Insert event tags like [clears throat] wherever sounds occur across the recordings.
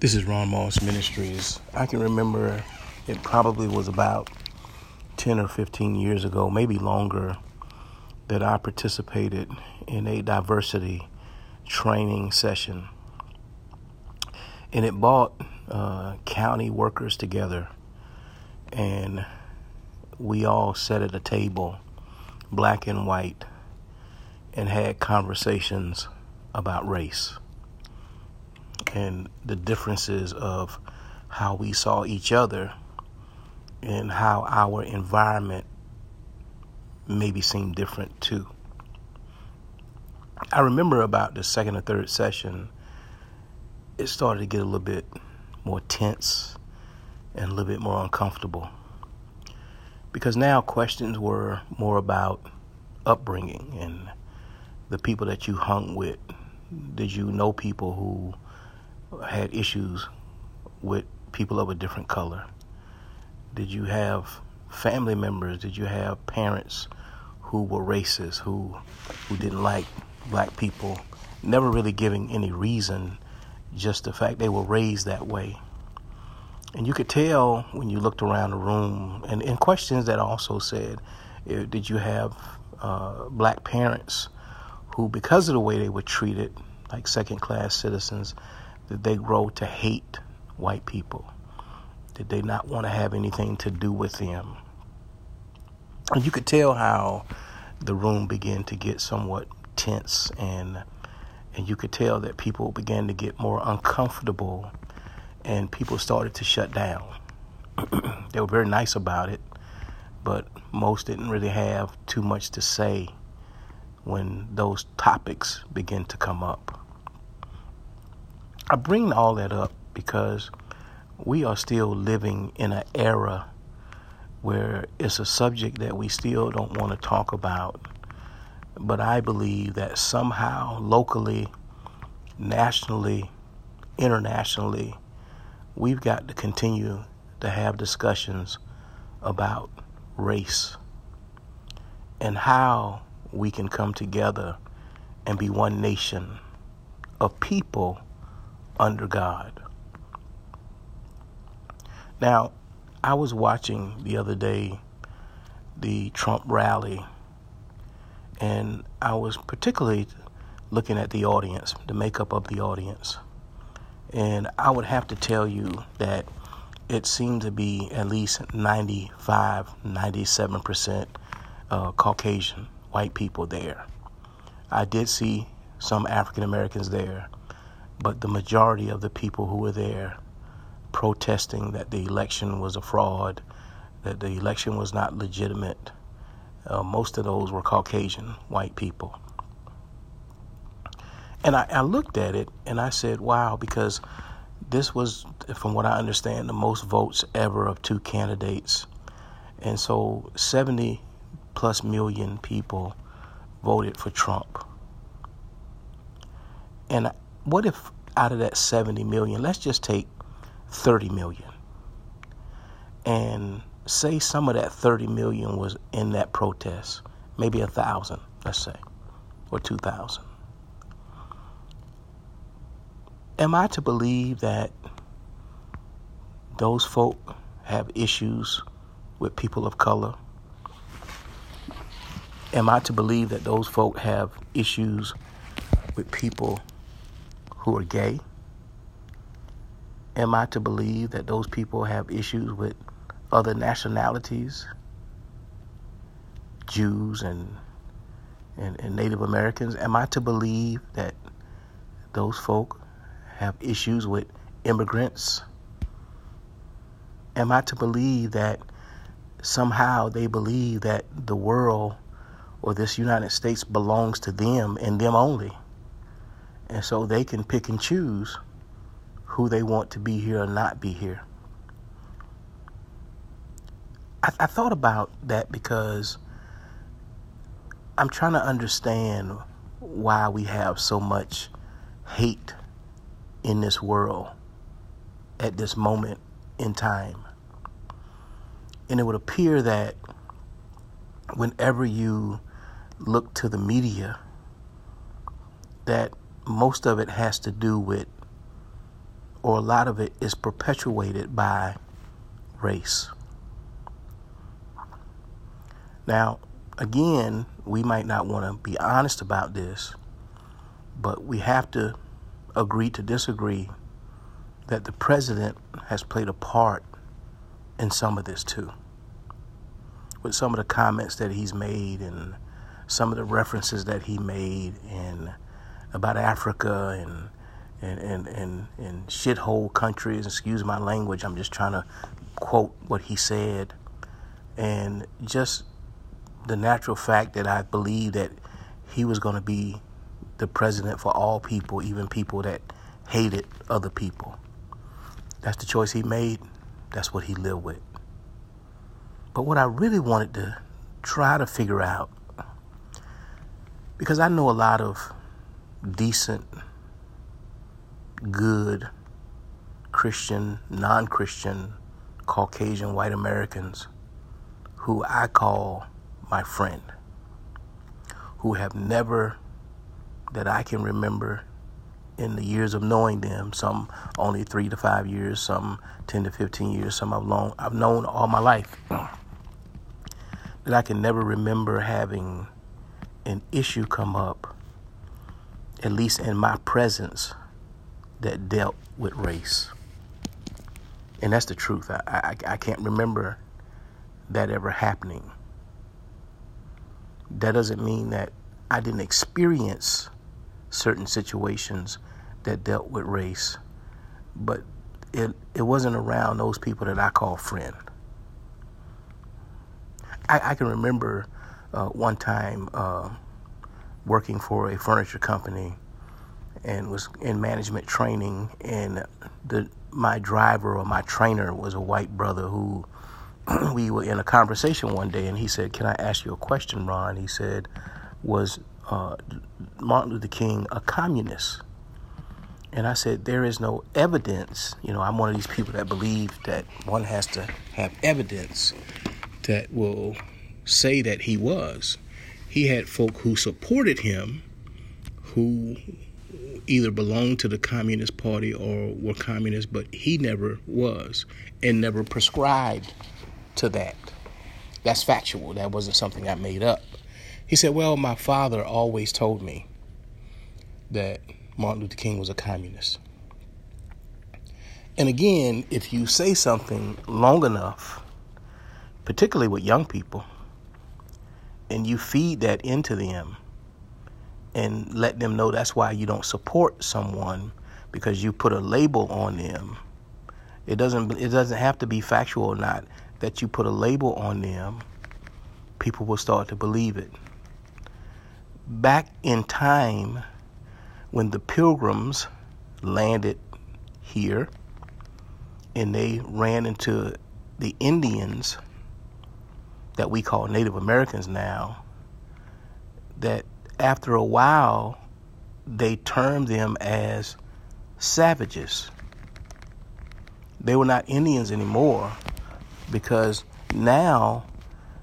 This is Ron Moss Ministries. I can remember it probably was about 10 or 15 years ago, maybe longer, that I participated in a diversity training session. And it brought uh, county workers together, and we all sat at a table, black and white, and had conversations about race and the differences of how we saw each other and how our environment maybe seemed different too. I remember about the second or third session, it started to get a little bit more tense and a little bit more uncomfortable. Because now questions were more about upbringing and the people that you hung with. Did you know people who had issues with people of a different color? Did you have family members? Did you have parents who were racist, who who didn't like black people? Never really giving any reason, just the fact they were raised that way. And you could tell when you looked around the room, and, and questions that also said, eh, did you have uh, black parents who, because of the way they were treated, like second class citizens, did they grow to hate white people? Did they not want to have anything to do with them? And you could tell how the room began to get somewhat tense and and you could tell that people began to get more uncomfortable and people started to shut down. [clears throat] they were very nice about it, but most didn't really have too much to say when those topics begin to come up. I bring all that up because we are still living in an era where it's a subject that we still don't want to talk about. But I believe that somehow, locally, nationally, internationally, we've got to continue to have discussions about race and how we can come together and be one nation of people under God. Now, I was watching the other day the Trump rally, and I was particularly looking at the audience, the makeup of the audience. And I would have to tell you that it seemed to be at least 95, 97% uh, Caucasian white people there. I did see some African Americans there, but the majority of the people who were there protesting that the election was a fraud, that the election was not legitimate, uh, most of those were Caucasian white people. And I, I looked at it and I said, wow, because this was, from what I understand, the most votes ever of two candidates. And so 70 plus million people voted for Trump. And what if out of that 70 million, let's just take 30 million and say some of that 30 million was in that protest, maybe a thousand, let's say, or 2,000. Am I to believe that those folk have issues with people of color? Am I to believe that those folk have issues with people who are gay? Am I to believe that those people have issues with other nationalities, Jews and, and, and Native Americans? Am I to believe that those folk have issues with immigrants? Am I to believe that somehow they believe that the world or this United States belongs to them and them only? And so they can pick and choose who they want to be here or not be here. I, I thought about that because I'm trying to understand why we have so much hate in this world at this moment in time. And it would appear that whenever you look to the media, that most of it has to do with or a lot of it is perpetuated by race. Now, again, we might not want to be honest about this, but we have to agree to disagree that the president has played a part in some of this too. With some of the comments that he's made and some of the references that he made and about Africa and and, and, and, and shithole countries, excuse my language, I'm just trying to quote what he said. And just the natural fact that I believe that he was going to be the president for all people, even people that hated other people. That's the choice he made. That's what he lived with. But what I really wanted to try to figure out, because I know a lot of decent, good, Christian, non Christian, Caucasian, white Americans who I call my friend, who have never, that I can remember, in the years of knowing them, some only three to five years, some 10 to 15 years, some I've, long, I've known all my life, that I can never remember having an issue come up, at least in my presence, that dealt with race. And that's the truth. I, I, I can't remember that ever happening. That doesn't mean that I didn't experience certain situations that dealt with race, but it it wasn't around those people that I call friend. I, I can remember uh, one time uh, working for a furniture company and was in management training, and the my driver or my trainer was a white brother who [clears throat] we were in a conversation one day, and he said, "Can I ask you a question, Ron?" He said, "Was uh, Martin Luther King a communist?" And I said, there is no evidence. You know, I'm one of these people that believe that one has to have evidence that will say that he was. He had folk who supported him who either belonged to the Communist Party or were communists, but he never was and never prescribed to that. That's factual. That wasn't something I made up. He said, Well, my father always told me that Martin Luther King was a communist. And again, if you say something long enough, particularly with young people, and you feed that into them and let them know that's why you don't support someone because you put a label on them. It doesn't it doesn't have to be factual or not that you put a label on them. People will start to believe it. Back in time, when the pilgrims landed here and they ran into the Indians that we call Native Americans now, that after a while they termed them as savages. They were not Indians anymore because now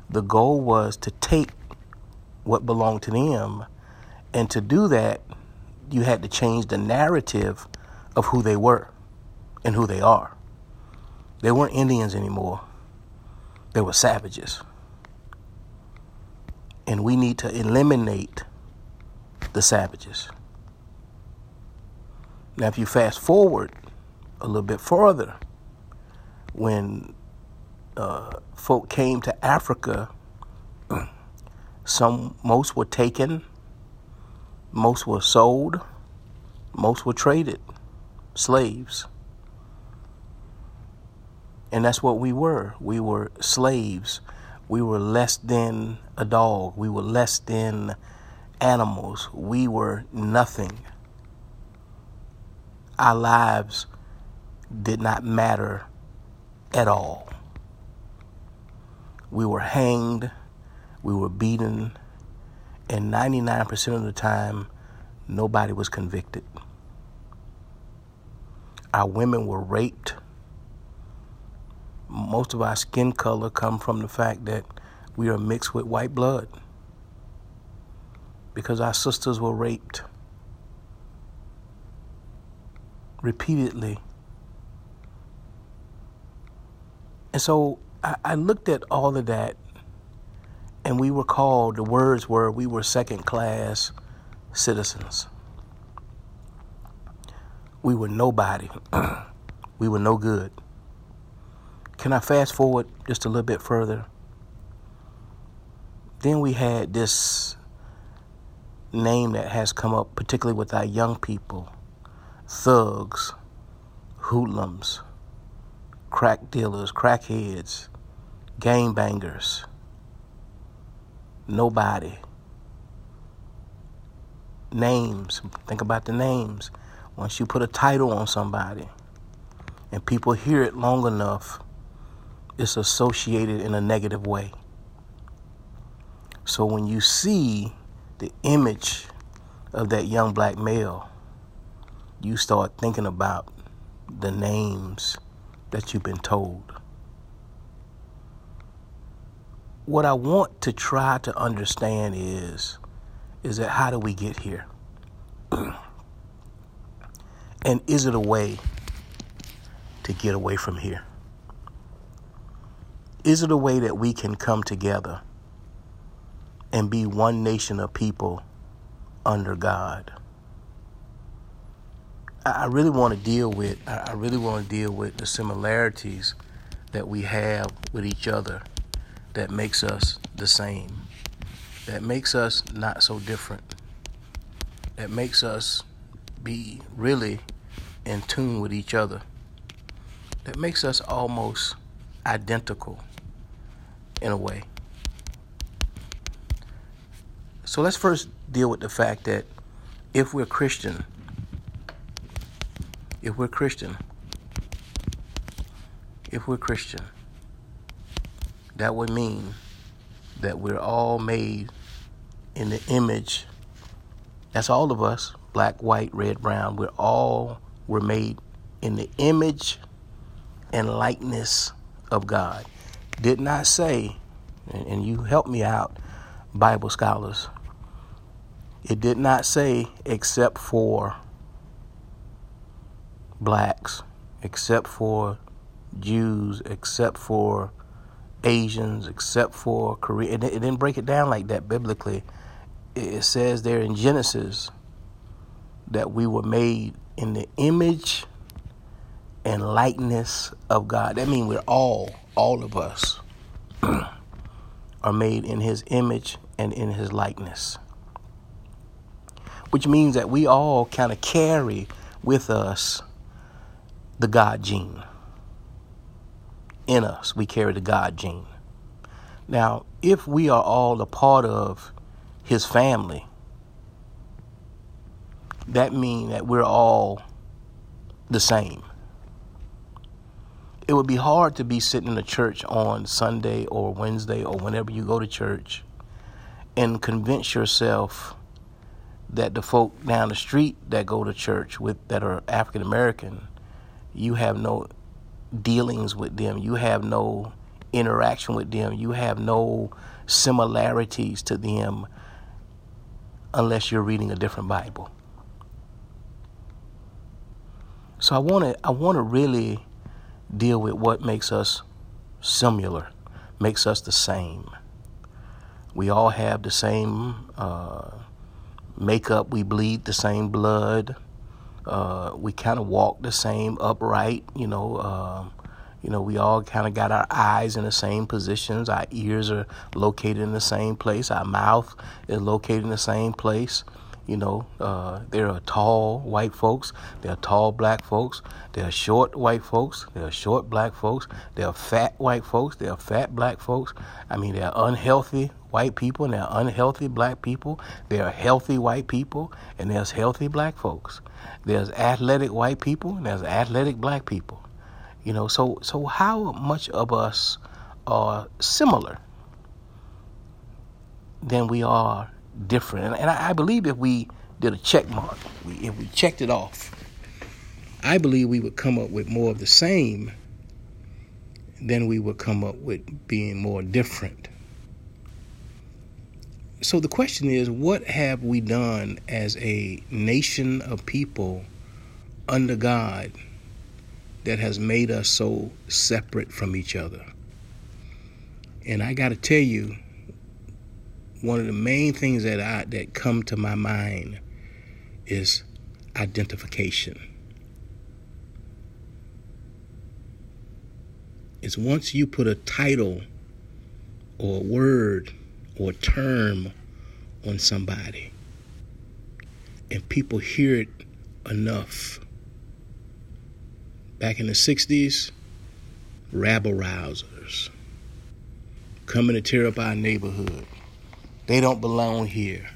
the goal was to take what belonged to them and to do that you had to change the narrative of who they were and who they are. They weren't Indians anymore, they were savages. And we need to eliminate the savages. Now, if you fast forward a little bit further, when uh, folk came to Africa, [clears throat] some most were taken most were sold, most were traded, slaves. And that's what we were. We were slaves. We were less than a dog. We were less than animals. We were nothing. Our lives did not matter at all. We were hanged. We were beaten and 99% of the time, nobody was convicted. Our women were raped most of our skin color come from the fact that we are mixed with white blood because our sisters were raped repeatedly. And so I, I looked at all of that, and we were called, the words were, we were second class citizens. We were nobody, [clears throat] we were no good. Can I fast forward just a little bit further? Then we had this name that has come up, particularly with our young people thugs, hoodlums, crack dealers, crackheads, game bangers, Nobody. Names. Think about the names. Once you put a title on somebody and people hear it long enough, it's associated in a negative way. So when you see the image of that young black male, you start thinking about the names that you've been told. What I want to try to understand is is that how do we get here? [clears throat] and is it a way to get away from here? Is it a way that we can come together and be one nation of people under God? I really want to deal with I really want to deal with the similarities that we have with each other that makes us the same. That makes us not so different. That makes us be really in tune with each other. That makes us almost identical in a way. So let's first deal with the fact that if we're Christian, if we're Christian, if we're Christian, that would mean that we're all made in the image. That's all of us, black, white, red, brown. We're all were made in the image and likeness of God did not say, and you help me out, Bible scholars, it did not say except for blacks, except for Jews, except for Asians, except for Korea. It, it didn't break it down like that biblically. It says there in Genesis that we were made in the image and likeness of God. That means we're all, all of us, [clears throat] are made in His image and in His likeness. Which means that we all kind of carry with us the God gene. In us, we carry the God gene. Now, if we are all a part of His family, that means that we're all the same it would be hard to be sitting in a church on Sunday or Wednesday or whenever you go to church and convince yourself that the folk down the street that go to church with that are African American, you have no dealings with them, you have no interaction with them, you have no similarities to them unless you're reading a different Bible. So I want to I want to really deal with what makes us similar, makes us the same. We all have the same uh, makeup, we bleed the same blood, uh, we kind of walk the same upright, you know. Uh, you know, we all kind of got our eyes in the same positions. Our ears are located in the same place. Our mouth is located in the same place. You know, uh, there are tall white folks, there are tall black folks, there are short white folks, there are short black folks, there are fat white folks, there are fat black folks. I mean, there are unhealthy white people and there are unhealthy black people. There are healthy white people and there's healthy black folks. There's athletic white people and there's athletic black people. You know, so so how much of us are similar than we are different. And, and I, I, believe if we did a check mark, we, if we checked it off, I believe we would come up with more of the same than we would come up with being more different. So the question is what have we done as a nation of people under God that has made us so separate from each other. And I got to tell you, one of the main things that I that come to my mind is identification. It's once you put a title or a word or a term on somebody and people hear it enough. Back in the 60s, rabble rousers coming to tear up our neighborhood. They don't belong here.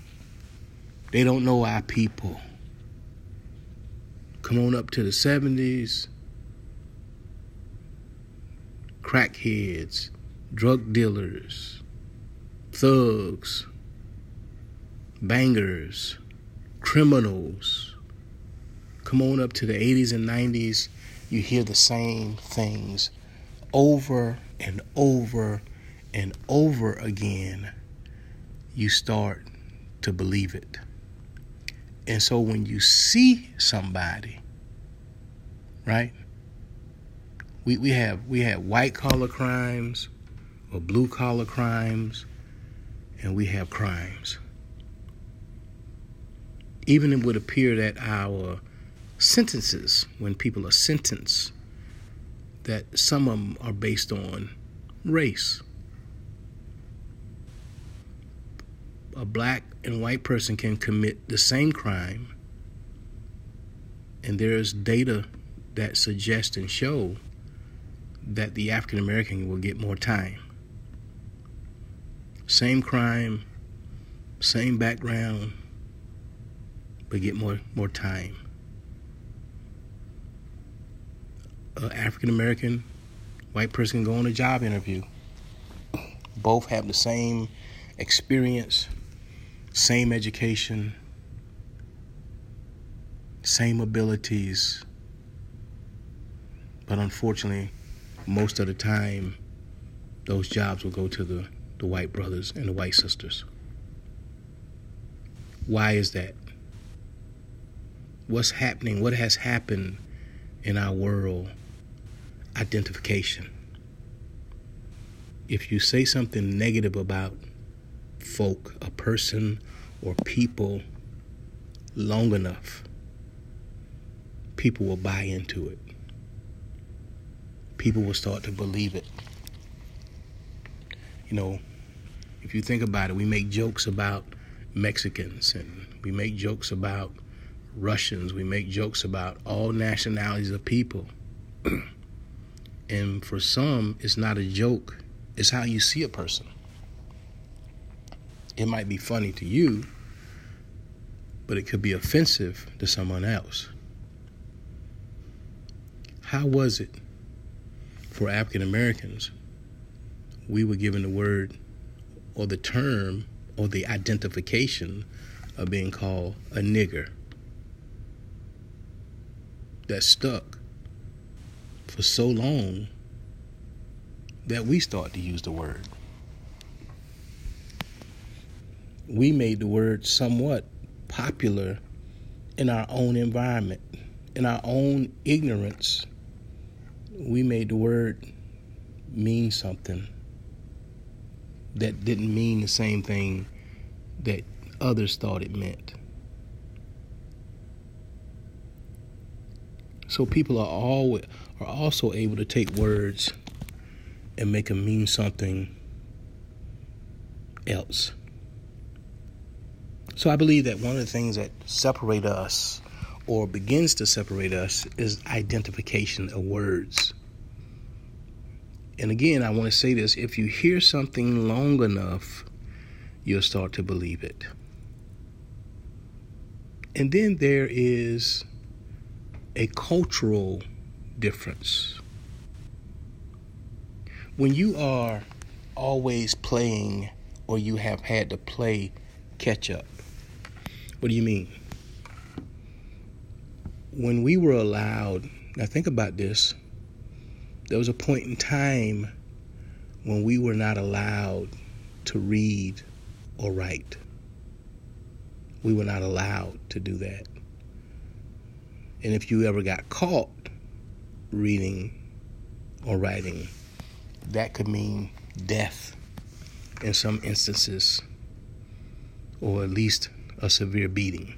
They don't know our people. Come on up to the 70s. Crackheads, drug dealers, thugs, bangers, criminals. Come on up to the 80s and 90s, you hear the same things over and over and over again. You start to believe it. And so when you see somebody, right? We, we have we have white collar crimes or blue collar crimes and we have crimes. Even it would appear that our sentences, when people are sentenced, that some of them are based on race. A black and white person can commit the same crime, and there's data that suggests and show that the African American will get more time. Same crime, same background, but get more more time. An African American white person can go on a job interview. Both have the same experience, same education, same abilities, but unfortunately, most of the time, those jobs will go to the, the white brothers and the white sisters. Why is that? What's happening? What has happened in our world? Identification. If you say something negative about folk, a person, or people long enough, people will buy into it. People will start to believe it. You know, if you think about it, we make jokes about Mexicans and we make jokes about Russians, we make jokes about all nationalities of people. [clears throat] and for some, it's not a joke, it's how you see a person. It might be funny to you, but it could be offensive to someone else. How was it for African Americans? We were given the word or the term or the identification of being called a nigger. That stuck for so long that we start to use the word we made the word somewhat popular in our own environment, in our own ignorance. We made the word mean something that didn't mean the same thing that others thought it meant. So people are always are also able to take words and make them mean something else. So I believe that one of the things that separate us or begins to separate us is identification of words. And again, I want to say this if you hear something long enough, you'll start to believe it. And then there is a cultural difference. When you are always playing or you have had to play catch up, what do you mean? When we were allowed, now think about this, there was a point in time when we were not allowed to read or write. We were not allowed to do that. And if you ever got caught, reading or writing, that could mean death in some instances, or at least a severe beating.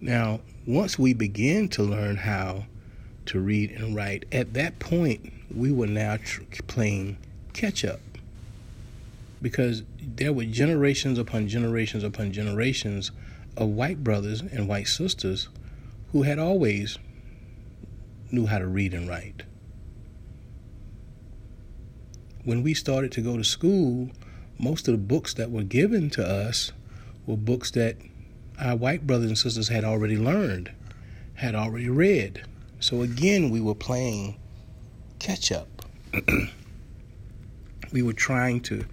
Now, once we begin to learn how to read and write, at that point, we were now tr- playing catch up. Because there were generations upon generations upon generations of white brothers and white sisters who had always knew how to read and write. When we started to go to school, most of the books that were given to us were books that our white brothers and sisters had already learned, had already read. So again, we were playing catch up. [clears throat] we were trying to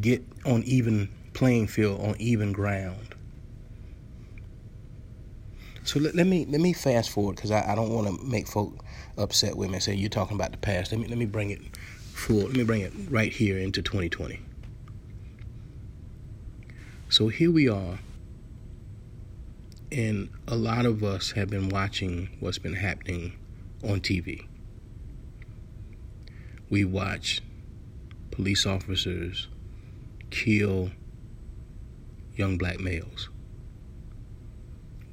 get on even playing field, on even ground. So let, let me let me fast forward because I, I don't want to make folk upset with me and say you're talking about the past. Let me let me bring it full. Let me bring it right here into 2020. So here we are, and a lot of us have been watching what's been happening on TV. We watch police officers kill young black males.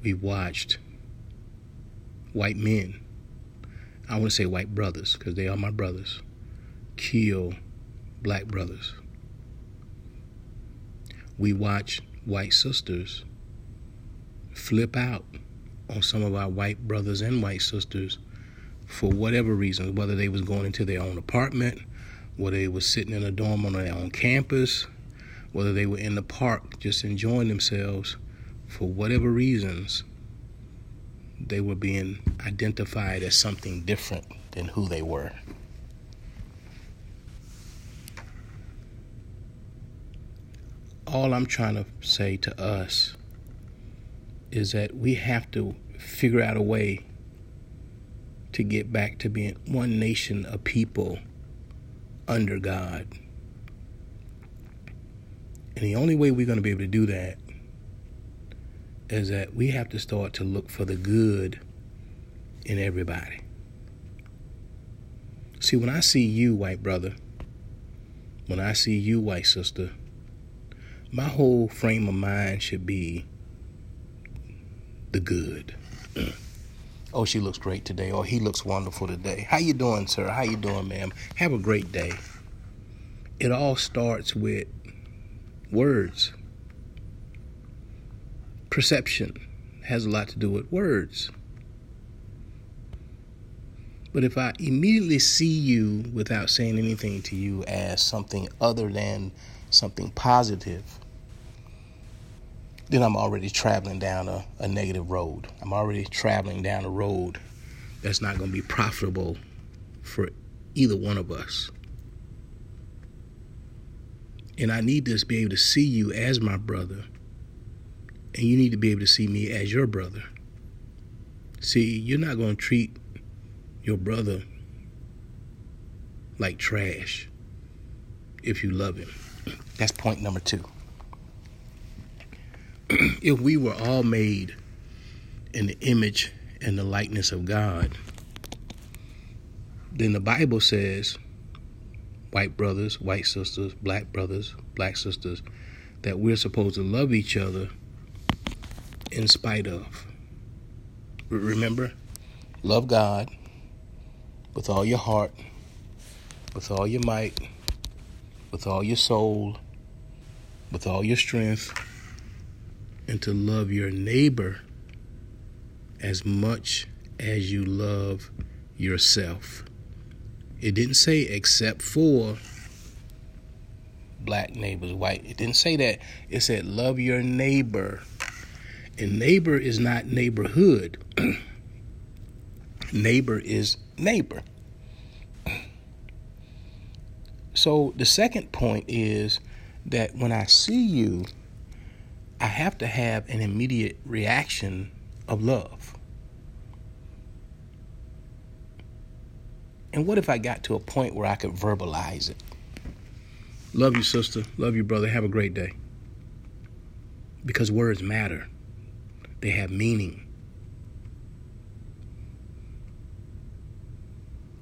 We watched white men, I want to say white brothers because they are my brothers, kill black brothers. We watch white sisters flip out on some of our white brothers and white sisters for whatever reason, whether they was going into their own apartment, whether they was sitting in a dorm on their own campus, whether they were in the park just enjoying themselves, for whatever reasons, they were being identified as something different than who they were. All I'm trying to say to us is that we have to figure out a way to get back to being one nation of people under God. And the only way we're going to be able to do that is that we have to start to look for the good in everybody. See, when I see you, white brother, when I see you, white sister, my whole frame of mind should be the good. [clears throat] oh, she looks great today, or he looks wonderful today. How you doing, sir? How you doing, ma'am? Have a great day. It all starts with words. Perception has a lot to do with words. But if I immediately see you without saying anything to you as something other than something positive, then I'm already traveling down a, a negative road. I'm already traveling down a road that's not going to be profitable for either one of us. And I need to be able to see you as my brother. And you need to be able to see me as your brother. See, you're not going to treat your brother like trash if you love him. That's point number two. [clears throat] if we were all made in the image and the likeness of God, then the Bible says white brothers, white sisters, black brothers, black sisters, that we're supposed to love each other in spite of. Remember, love God with all your heart, with all your might, with all your soul, with all your strength, and to love your neighbor as much as you love yourself. It didn't say except for black neighbors, white. It didn't say that. It said love your neighbor. And neighbor is not neighborhood. [clears throat] neighbor is neighbor. [clears throat] So the second point is that when I see you, I have to have an immediate reaction of love. And what if I got to a point where I could verbalize it? Love you, sister. Love you, brother. Have a great day. Because words matter, they have meaning.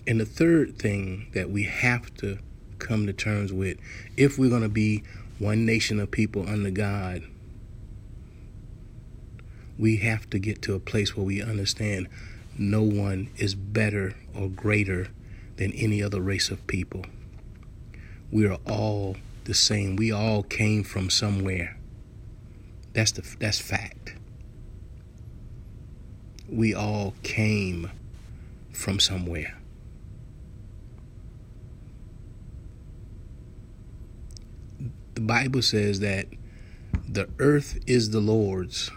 And the third thing that we have to come to terms with, if we're going to be one nation of people under God, we have to get to a place where we understand no one is better or greater than any other race of people. We are all the same. We all came from somewhere. That's the that's fact. We all came from somewhere. The Bible says that the earth is the Lord's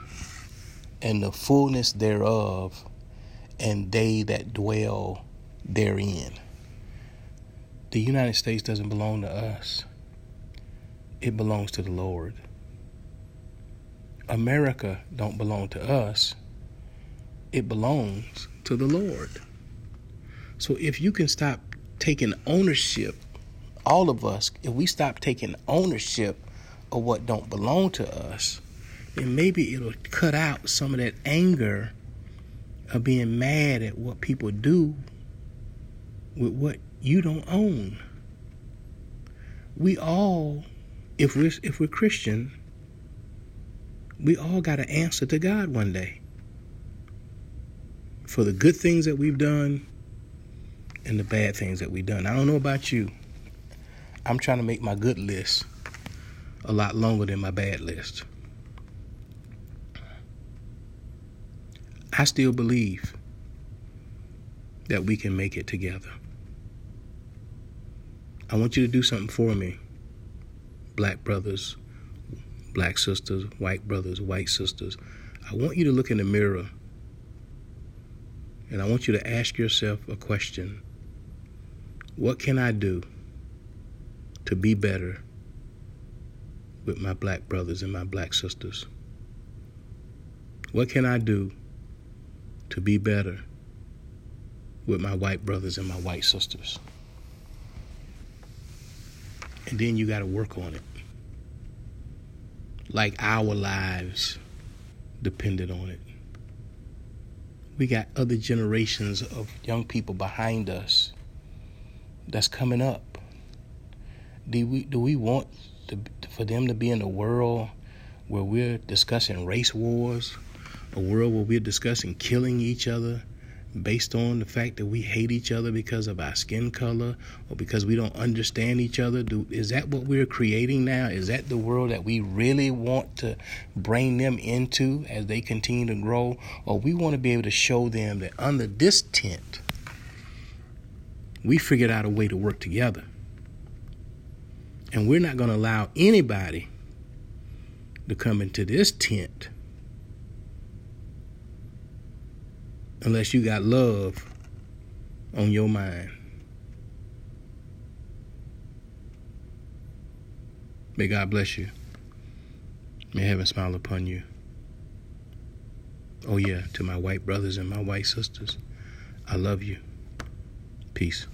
and the fullness thereof and they that dwell therein. The United States doesn't belong to us. It belongs to the Lord. America don't belong to us. It belongs to the Lord. So if you can stop taking ownership, all of us, if we stop taking ownership of what don't belong to us, then maybe it'll cut out some of that anger of being mad at what people do with what you don't own. We all, if we're if we're Christian, we all got to answer to God one day for the good things that we've done and the bad things that we've done. I don't know about you. I'm trying to make my good list a lot longer than my bad list. I still believe that we can make it together. I want you to do something for me, black brothers, black sisters, white brothers, white sisters. I want you to look in the mirror and I want you to ask yourself a question What can I do to be better with my black brothers and my black sisters? What can I do to be better with my white brothers and my white sisters. And then you got to work on it. Like our lives depended on it. We got other generations of young people behind us that's coming up. Do we do we want to, for them to be in a world where we're discussing race wars, a world where we're discussing killing each other based on the fact that we hate each other because of our skin color or because we don't understand each other? Do is that what we're creating now? Is that the world that we really want to bring them into as they continue to grow? Or we want to be able to show them that under this tent we figured out a way to work together. And we're not going to allow anybody to come into this tent unless you got love on your mind. May God bless you. May heaven smile upon you. Oh, yeah, to my white brothers and my white sisters, I love you. Peace.